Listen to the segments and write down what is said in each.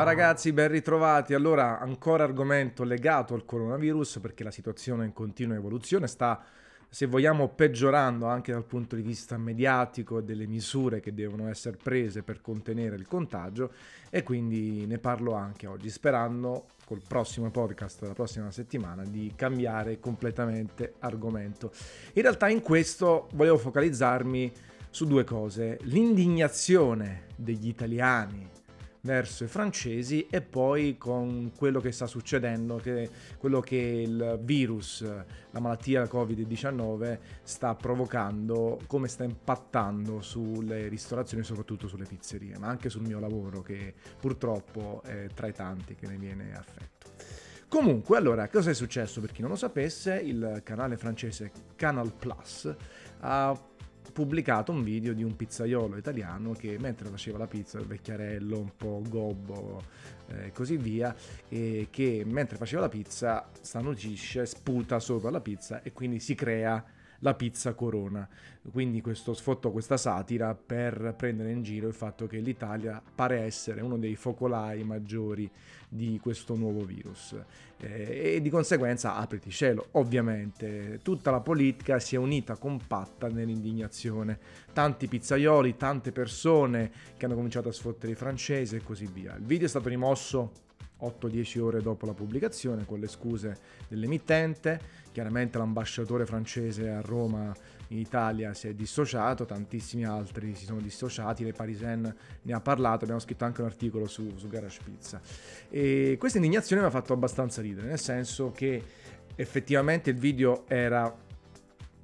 Ciao ragazzi, ben ritrovati. Allora, ancora argomento legato al coronavirus perché la situazione è in continua evoluzione, sta se vogliamo peggiorando anche dal punto di vista mediatico e delle misure che devono essere prese per contenere il contagio e quindi ne parlo anche oggi sperando col prossimo podcast della prossima settimana di cambiare completamente argomento. In realtà in questo volevo focalizzarmi su due cose, l'indignazione degli italiani verso i francesi e poi con quello che sta succedendo, che quello che il virus, la malattia Covid-19 sta provocando, come sta impattando sulle ristorazioni, soprattutto sulle pizzerie, ma anche sul mio lavoro che purtroppo è tra i tanti che ne viene affetto. Comunque, allora, cosa è successo? Per chi non lo sapesse, il canale francese Canal Plus ha pubblicato un video di un pizzaiolo italiano che mentre faceva la pizza, il vecchiarello un po' gobbo e eh, così via, e che mentre faceva la pizza starnutisce, sputa sopra la pizza e quindi si crea la pizza corona. Quindi questo sfottò questa satira per prendere in giro il fatto che l'Italia pare essere uno dei focolai maggiori di questo nuovo virus. Eh, e di conseguenza apriti cielo. Ovviamente tutta la politica si è unita compatta nell'indignazione. Tanti pizzaioli, tante persone che hanno cominciato a sfottere i francesi e così via. Il video è stato rimosso 8-10 ore dopo la pubblicazione con le scuse dell'emittente. Chiaramente l'ambasciatore francese a Roma in Italia si è dissociato, tantissimi altri si sono dissociati, le Parisen ne ha parlato, abbiamo scritto anche un articolo su, su Garage Pizza. E questa indignazione mi ha fatto abbastanza ridere, nel senso che effettivamente il video era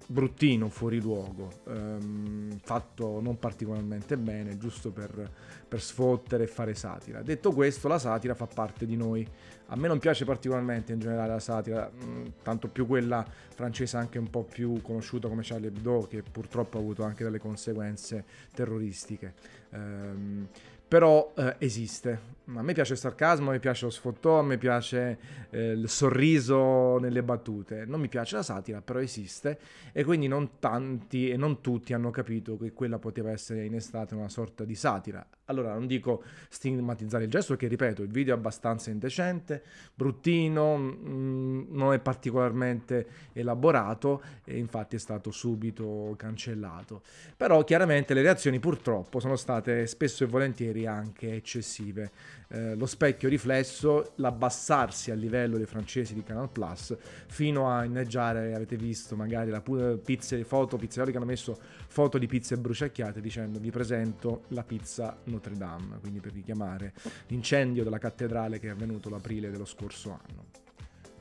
bruttino, fuori luogo, ehm, fatto non particolarmente bene, giusto per, per sfottere e fare satira. Detto questo, la satira fa parte di noi. A me non piace particolarmente in generale la satira, mh, mm, tanto più quella francese anche un po' più conosciuta come Charlie Hebdo, che purtroppo ha avuto anche delle conseguenze terroristiche. Ehm, però eh, esiste. A me piace il sarcasmo, a me piace lo sfottò, a me piace eh, il sorriso nelle battute. Non mi piace la satira, però esiste e quindi non tanti e non tutti hanno capito che quella poteva essere in estate una sorta di satira. Allora, non dico stigmatizzare il gesto, perché ripeto, il video è abbastanza indecente, bruttino, mh, mm, non è particolarmente elaborato e infatti è stato subito cancellato. Però chiaramente le reazioni purtroppo sono state spesso e volentieri anche eccessive. Eh, lo specchio riflesso, l'abbassarsi a livello dei francesi di Canal Plus, fino a inneggiare, avete visto magari la pizza, foto, pizzaioli che hanno messo foto di pizze bruciacchiate dicendo vi presento la pizza Notre Dame, quindi per richiamare l'incendio della cattedrale che è avvenuto l'aprile dello scorso anno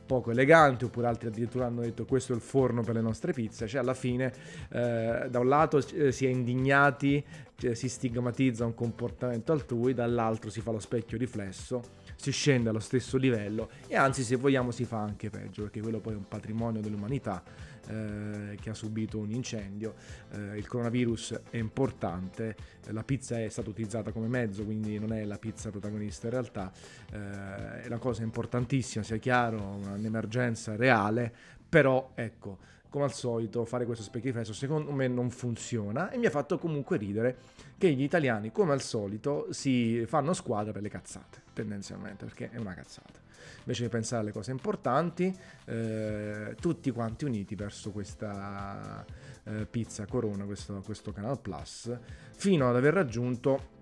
poco elegante, oppure altri addirittura hanno detto questo è il forno per le nostre pizze, cioè alla fine eh, da un lato eh, si è indignati, cioè, si stigmatizza un comportamento altrui, dall'altro si fa lo specchio riflesso, si scende allo stesso livello e anzi se vogliamo si fa anche peggio, perché quello poi è un patrimonio dell'umanità eh, che ha subito un incendio, eh, il coronavirus è importante, la pizza è stata utilizzata come mezzo, quindi non è la pizza protagonista in realtà, eh, è una cosa importantissima, sia chiaro, un'emergenza reale, però ecco, come al solito fare questo specchio secondo me non funziona e mi ha fatto comunque ridere che gli italiani come al solito si fanno squadra per le cazzate tendenzialmente perché è una cazzata invece di pensare alle cose importanti, eh, tutti quanti uniti verso questa eh, pizza Corona, questo, questo Canal Plus, fino ad aver raggiunto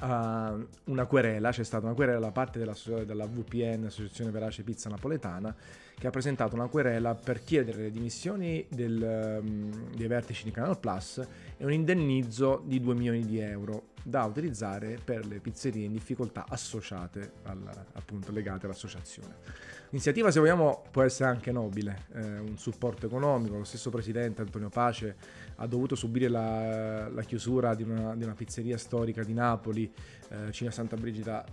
Uh, una querela, c'è stata una querela da parte della, della VPN, Associazione Verace Pizza Napoletana, che ha presentato una querela per chiedere le dimissioni del, um, dei vertici di Canal Plus e un indennizzo di 2 milioni di euro da utilizzare per le pizzerie in difficoltà associate al, appunto legate all'associazione. L'iniziativa, se vogliamo, può essere anche nobile, eh, un supporto economico. Lo stesso presidente Antonio Pace ha dovuto subire la, la chiusura di una, di una, pizzeria storica di Napoli, eh, Cina Santa Brigida,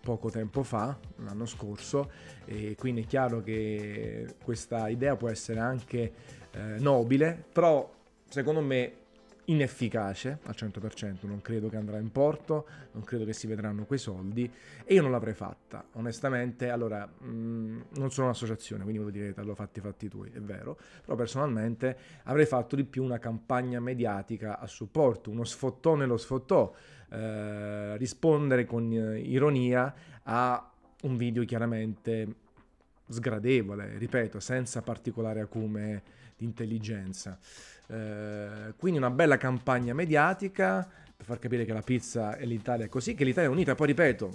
poco tempo fa, l'anno scorso, e quindi è chiaro che questa idea può essere anche eh, nobile, però secondo me inefficace al 100%, non credo che andrà in porto, non credo che si vedranno quei soldi e io non l'avrei fatta, onestamente, allora mh, mm, non sono un'associazione, quindi voi direte l'ho fatti fatti tuoi, è vero, però personalmente avrei fatto di più una campagna mediatica a supporto, uno sfottone lo sfottò, eh, rispondere con eh, ironia a un video chiaramente sgradevole, ripeto, senza particolare acume di intelligenza. Eh, quindi una bella campagna mediatica per far capire che la pizza e l'Italia è così, che l'Italia è unita. Poi ripeto,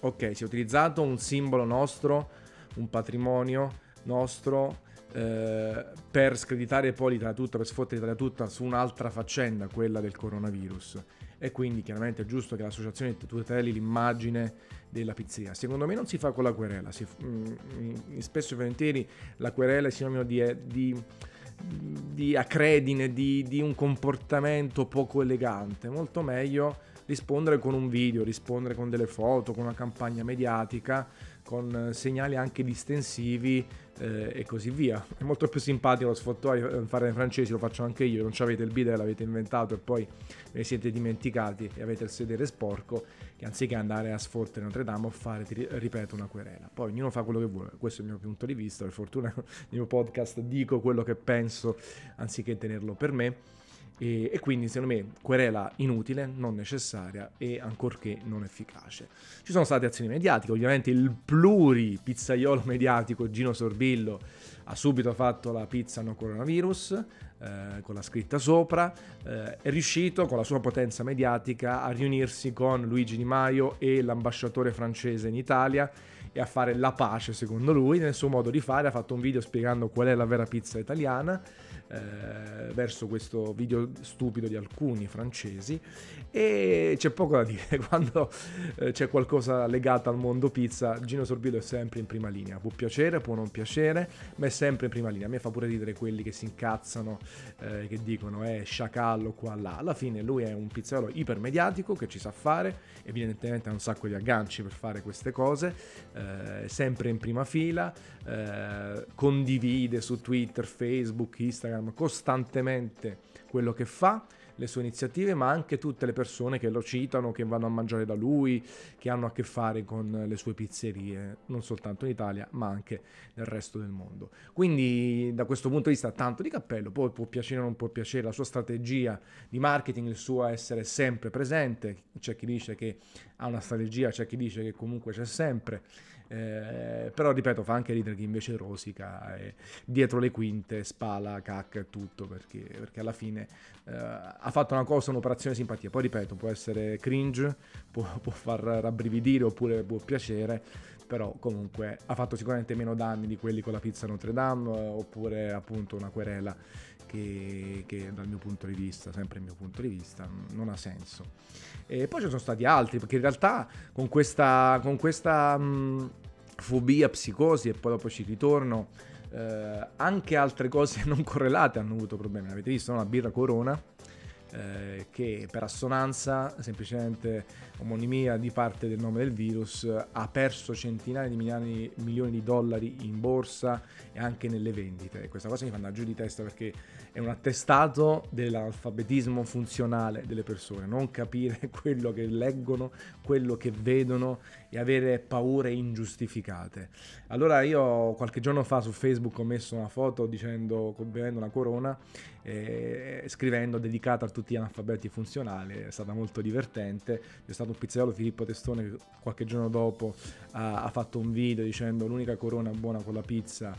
ok, si è utilizzato un simbolo nostro, un patrimonio nostro eh, per screditare poi l'Italia tutta, per sfottere l'Italia tutta su un'altra faccenda, quella del coronavirus. E quindi chiaramente è giusto che l'associazione tuteli l'immagine della pizzeria. Secondo me non si fa con la querela, si, mh, mm, mm, spesso e volentieri la querela è sinonimo di, di di acredine, di, di un comportamento poco elegante. Molto meglio rispondere con un video, rispondere con delle foto, con una campagna mediatica, con segnali anche distensivi eh, e così via. È molto più simpatico lo sfottare fare nei francesi, lo faccio anche io, non avete il bidet, l'avete inventato e poi ve ne siete dimenticati e avete il sedere sporco, che anziché andare a sfottere Notre Dame o fare, ti ripeto, una querela. Poi ognuno fa quello che vuole, questo è il mio punto di vista, per fortuna nel mio podcast dico quello che penso anziché tenerlo per me e, e, quindi secondo me querela inutile, non necessaria e ancorché non efficace. Ci sono state azioni mediatiche, ovviamente il pluri pizzaiolo mediatico Gino Sorbillo ha subito fatto la pizza no coronavirus eh, con la scritta sopra, eh, è riuscito con la sua potenza mediatica a riunirsi con Luigi Di Maio e l'ambasciatore francese in Italia e a fare la pace secondo lui nel suo modo di fare, ha fatto un video spiegando qual è la vera pizza italiana eh, verso questo video stupido di alcuni francesi. E c'è poco da dire quando eh, c'è qualcosa legato al mondo pizza Gino Sorbillo è sempre in prima linea. Può piacere, può non piacere ma è sempre in prima linea. A me fa pure ridere quelli che si incazzano eh, che dicono è eh, sciacallo qua là. Alla fine lui è un pizzaiolo ipermediatico che ci sa fare evidentemente ha un sacco di agganci per fare queste cose eh, sempre in prima fila eh, condivide su Twitter, Facebook, Instagram costantemente quello che fa, le sue iniziative, ma anche tutte le persone che lo citano, che vanno a mangiare da lui, che hanno a che fare con le sue pizzerie, non soltanto in Italia, ma anche nel resto del mondo. Quindi da questo punto di vista tanto di cappello, poi può piacere o non può piacere la sua strategia di marketing, il suo essere sempre presente, c'è chi dice che ha una strategia, c'è chi dice che comunque c'è sempre. Eh, però ripeto, fa anche ridere chi invece rosica e dietro le quinte spala, cacca e tutto perché, perché alla fine eh, ha fatto una cosa, un'operazione simpatia. Poi ripeto, può essere cringe, può, può far rabbrividire oppure può piacere però comunque ha fatto sicuramente meno danni di quelli con la pizza Notre Dame oppure appunto una querela che, che, dal mio punto di vista, sempre il mio punto di vista, non ha senso. E poi ci sono stati altri, perché in realtà con questa, con questa mh, fobia, psicosi, e poi dopo ci ritorno, eh, anche altre cose non correlate hanno avuto problemi. Avete visto no? la birra Corona? Eh, che per assonanza, semplicemente omonimia di parte del nome del virus, ha perso centinaia di milioni, milioni di dollari in borsa e anche nelle vendite. E questa cosa mi fa andare giù di testa perché è un attestato dell'alfabetismo funzionale delle persone, non capire quello che leggono, quello che vedono e avere paure ingiustificate. Allora io qualche giorno fa su Facebook ho messo una foto dicendo, bevendo una corona, eh, scrivendo dedicata a tutti gli analfabeti funzionali, è stata molto divertente. C'è stato un pizzaiolo Filippo Testone che qualche giorno dopo ha, ha fatto un video dicendo l'unica corona buona con la pizza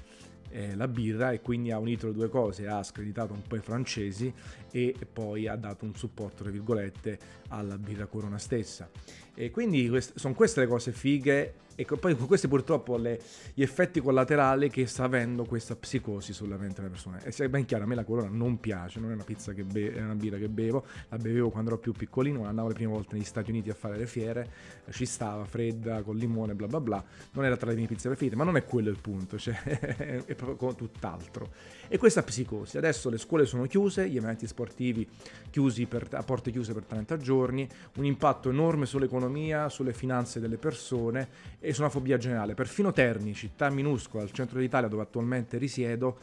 è la birra e quindi ha unito le due cose, ha screditato un po' i francesi e poi ha dato un supporto, tra virgolette, alla birra Corona stessa. E quindi quest- sono queste le cose fighe e poi questi purtroppo le, gli effetti collaterali che sta avendo questa psicosi sulla mente delle persone. E sia ben chiaro, a me la corona non piace, non è una pizza che be- è una birra che bevo, la bevevo quando ero più piccolino, andavo le prime volte negli Stati Uniti a fare le fiere, ci stava fredda, con limone, bla bla bla, non era tra le mie pizze preferite, ma non è quello il punto, cioè è proprio tutt'altro. E questa psicosi, adesso le scuole sono chiuse, gli eventi sportivi chiusi per, a porte chiuse per 30 giorni, un impatto enorme sull'economia, sulle finanze delle persone e su una fobia generale. Perfino Terni, città minuscola al centro d'Italia dove attualmente risiedo,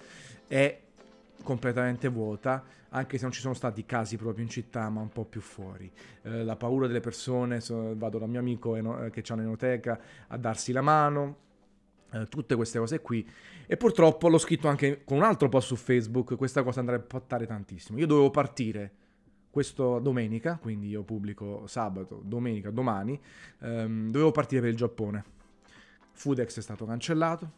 è completamente vuota, anche se non ci sono stati casi proprio in città, ma un po' più fuori. Eh, la paura delle persone, so, vado dal mio amico eno, eh, che c'ha un'enoteca a darsi la mano, eh, tutte queste cose qui. E purtroppo l'ho scritto anche con un altro post su Facebook, questa cosa andrebbe a impattare tantissimo. Io dovevo partire questa domenica, quindi io pubblico sabato, domenica, domani, ehm, dovevo partire per il Giappone. Foodex è stato cancellato,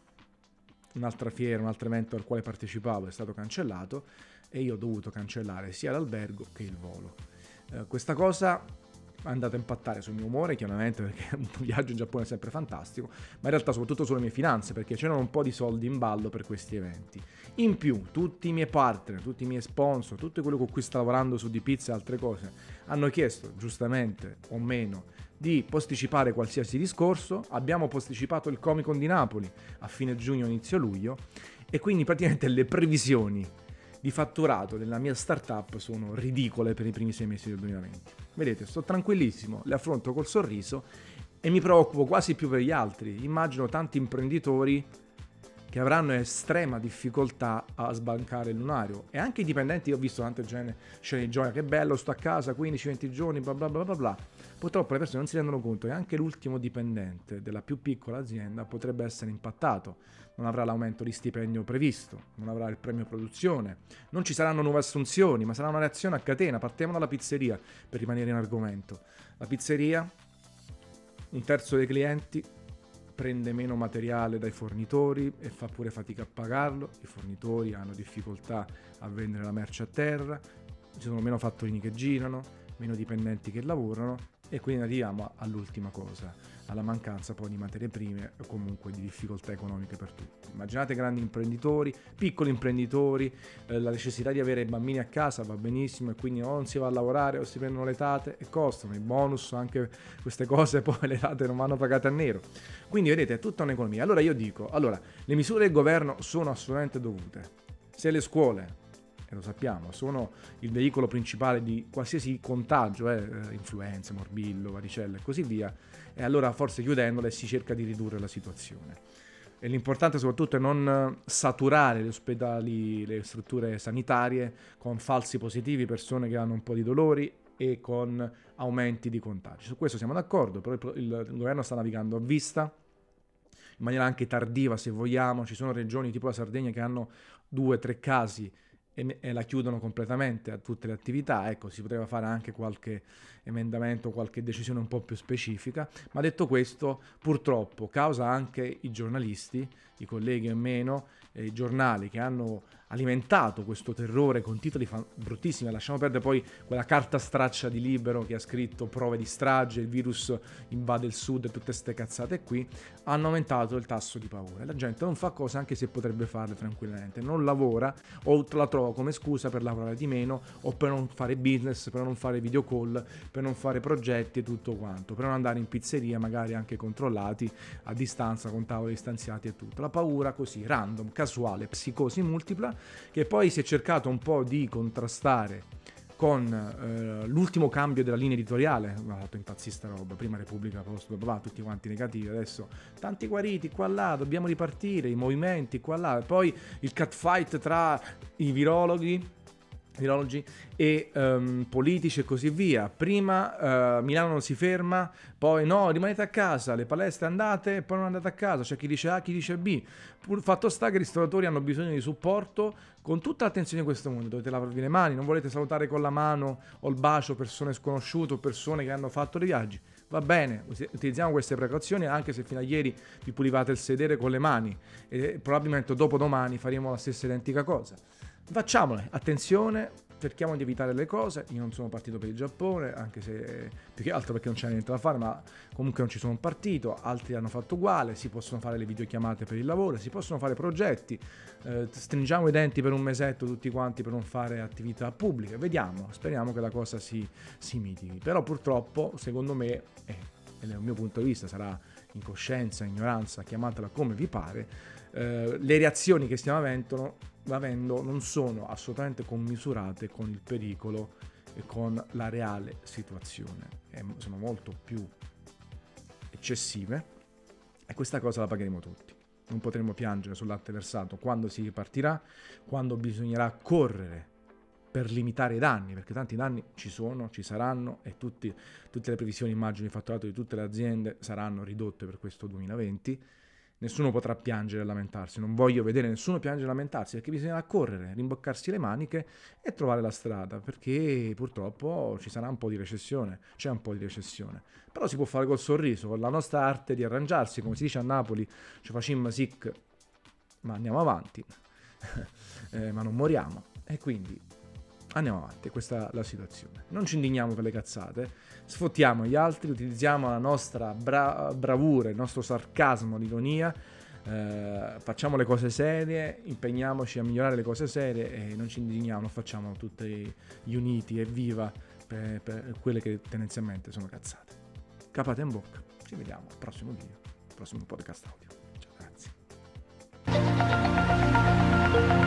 un'altra fiera, un altro evento al quale partecipavo è stato cancellato e io ho dovuto cancellare sia l'albergo che il volo. Eh, questa cosa è andata a impattare sul mio umore, chiaramente perché un viaggio in Giappone è sempre fantastico, ma in realtà soprattutto sulle mie finanze, perché c'erano un po' di soldi in ballo per questi eventi. In più, tutti i miei partner, tutti i miei sponsor, tutto quello con cui sto lavorando su di pizza e altre cose, hanno chiesto, giustamente o meno, di posticipare qualsiasi discorso. Abbiamo posticipato il Comic Con di Napoli a fine giugno, inizio luglio, e quindi praticamente le previsioni di fatturato della mia startup sono ridicole per i primi sei mesi del 2020. Vedete, sto tranquillissimo, le affronto col sorriso e mi preoccupo quasi più per gli altri. Immagino tanti imprenditori che avranno estrema difficoltà a sbancare il lunario e anche i dipendenti, ho visto tante scene di gioia, che bello, sto a casa 15-20 giorni, bla bla bla bla bla. Purtroppo le persone non si rendono conto che anche l'ultimo dipendente della più piccola azienda potrebbe essere impattato non avrà l'aumento di stipendio previsto, non avrà il premio produzione, non ci saranno nuove assunzioni, ma sarà una reazione a catena. Partiamo dalla pizzeria per rimanere in argomento. La pizzeria, un terzo dei clienti prende meno materiale dai fornitori e fa pure fatica a pagarlo, i fornitori hanno difficoltà a vendere la merce a terra, ci sono meno fattorini che girano, meno dipendenti che lavorano e quindi arriviamo all'ultima cosa, alla mancanza poi di materie prime o comunque di difficoltà economiche per tutti. Immaginate grandi imprenditori, piccoli imprenditori, eh, la necessità di avere bambini a casa va benissimo e quindi o non si va a lavorare o si prendono le tate e costano, i bonus, anche queste cose poi le tate non vanno pagate a nero. Quindi vedete è tutta un'economia. Allora io dico, allora le misure del governo sono assolutamente dovute. Se le scuole e lo sappiamo, sono il veicolo principale di qualsiasi contagio, eh, influenza, morbillo, varicella e così via, e allora forse chiudendole si cerca di ridurre la situazione. E l'importante soprattutto è non saturare gli ospedali, le strutture sanitarie con falsi positivi, persone che hanno un po' di dolori e con aumenti di contagi. Su questo siamo d'accordo, però il, il governo sta navigando a vista, in maniera anche tardiva se vogliamo, ci sono regioni tipo la Sardegna che hanno due o tre casi e, e, la chiudono completamente a tutte le attività. Ecco, si poteva fare anche qualche emendamento, qualche decisione un po' più specifica. Ma detto questo, purtroppo causa anche i giornalisti, i colleghi e meno, eh, i giornali che hanno alimentato questo terrore con titoli fan- bruttissimi. Lasciamo perdere poi quella carta straccia di libero che ha scritto prove di strage, il virus invade il sud e tutte queste cazzate qui. Hanno aumentato il tasso di paura. La gente non fa cose anche se potrebbe farle tranquillamente. Non lavora o la trova come scusa per lavorare di meno o per non fare business, per non fare video call, per non fare progetti e tutto quanto. Per non andare in pizzeria, magari anche controllati a distanza con tavoli distanziati e tutto. La paura così, random, casuale, psicosi multipla che poi si è cercato un po' di contrastare con eh, l'ultimo cambio della linea editoriale, mi ha fatto impazzire sta roba, prima Repubblica Post, bla tutti quanti negativi, adesso tanti guariti qua là, dobbiamo ripartire, i movimenti qua là, poi il catfight tra i virologhi virologi e um, politici e così via. Prima uh, Milano non si ferma, poi no, rimanete a casa, le palestre andate e poi non andate a casa, c'è chi dice A, chi dice B. Pur fatto sta che i ristoratori hanno bisogno di supporto con tutta l'attenzione di questo mondo, dovete lavarvi le mani, non volete salutare con la mano o il bacio persone sconosciute o persone che hanno fatto dei viaggi. Va bene, utilizziamo queste precauzioni anche se fino a ieri vi pulivate il sedere con le mani e probabilmente dopo domani faremo la stessa identica cosa. Facciamole, attenzione, cerchiamo di evitare le cose. Io non sono partito per il Giappone, anche se più che altro perché non c'è niente da fare, ma comunque non ci sono partito. Altri hanno fatto uguale. Si possono fare le videochiamate per il lavoro, si possono fare progetti. Eh, stringiamo i denti per un mesetto tutti quanti per non fare attività pubbliche. Vediamo, speriamo che la cosa si, si mitighi. Però purtroppo, secondo me, eh, dal mio punto di vista, sarà incoscienza, ignoranza, chiamatela come vi pare. Eh, le reazioni che stiamo avendo avendo non sono assolutamente commisurate con il pericolo e con la reale situazione. E sono molto più eccessive e questa cosa la pagheremo tutti. non potremo piangere sul latte versato quando si ripartirà, quando bisognerà correre per limitare i danni, perché tanti danni ci sono, ci saranno e tutti, tutte le previsioni immagino di fatturato di tutte le aziende saranno ridotte per questo 2020 nessuno potrà piangere e lamentarsi, non voglio vedere nessuno piangere e lamentarsi perché bisogna correre, rimboccarsi le maniche e trovare la strada perché purtroppo ci sarà un po' di recessione, c'è un po' di recessione, però si può fare col sorriso, con la nostra arte di arrangiarsi, come si dice a Napoli, ci facciamo sic, ma andiamo avanti, eh, ma non moriamo. E quindi andiamo avanti, questa è la situazione. Non ci indigniamo per le cazzate, sfottiamo gli altri, utilizziamo la nostra bra- bravura, il nostro sarcasmo, l'ironia, eh, facciamo le cose serie, impegniamoci a migliorare le cose serie e non ci indigniamo, facciamo tutti gli uniti e viva per, per quelle che tendenzialmente sono cazzate. Capate in bocca, ci vediamo al prossimo video, al prossimo podcast audio. Ciao ragazzi.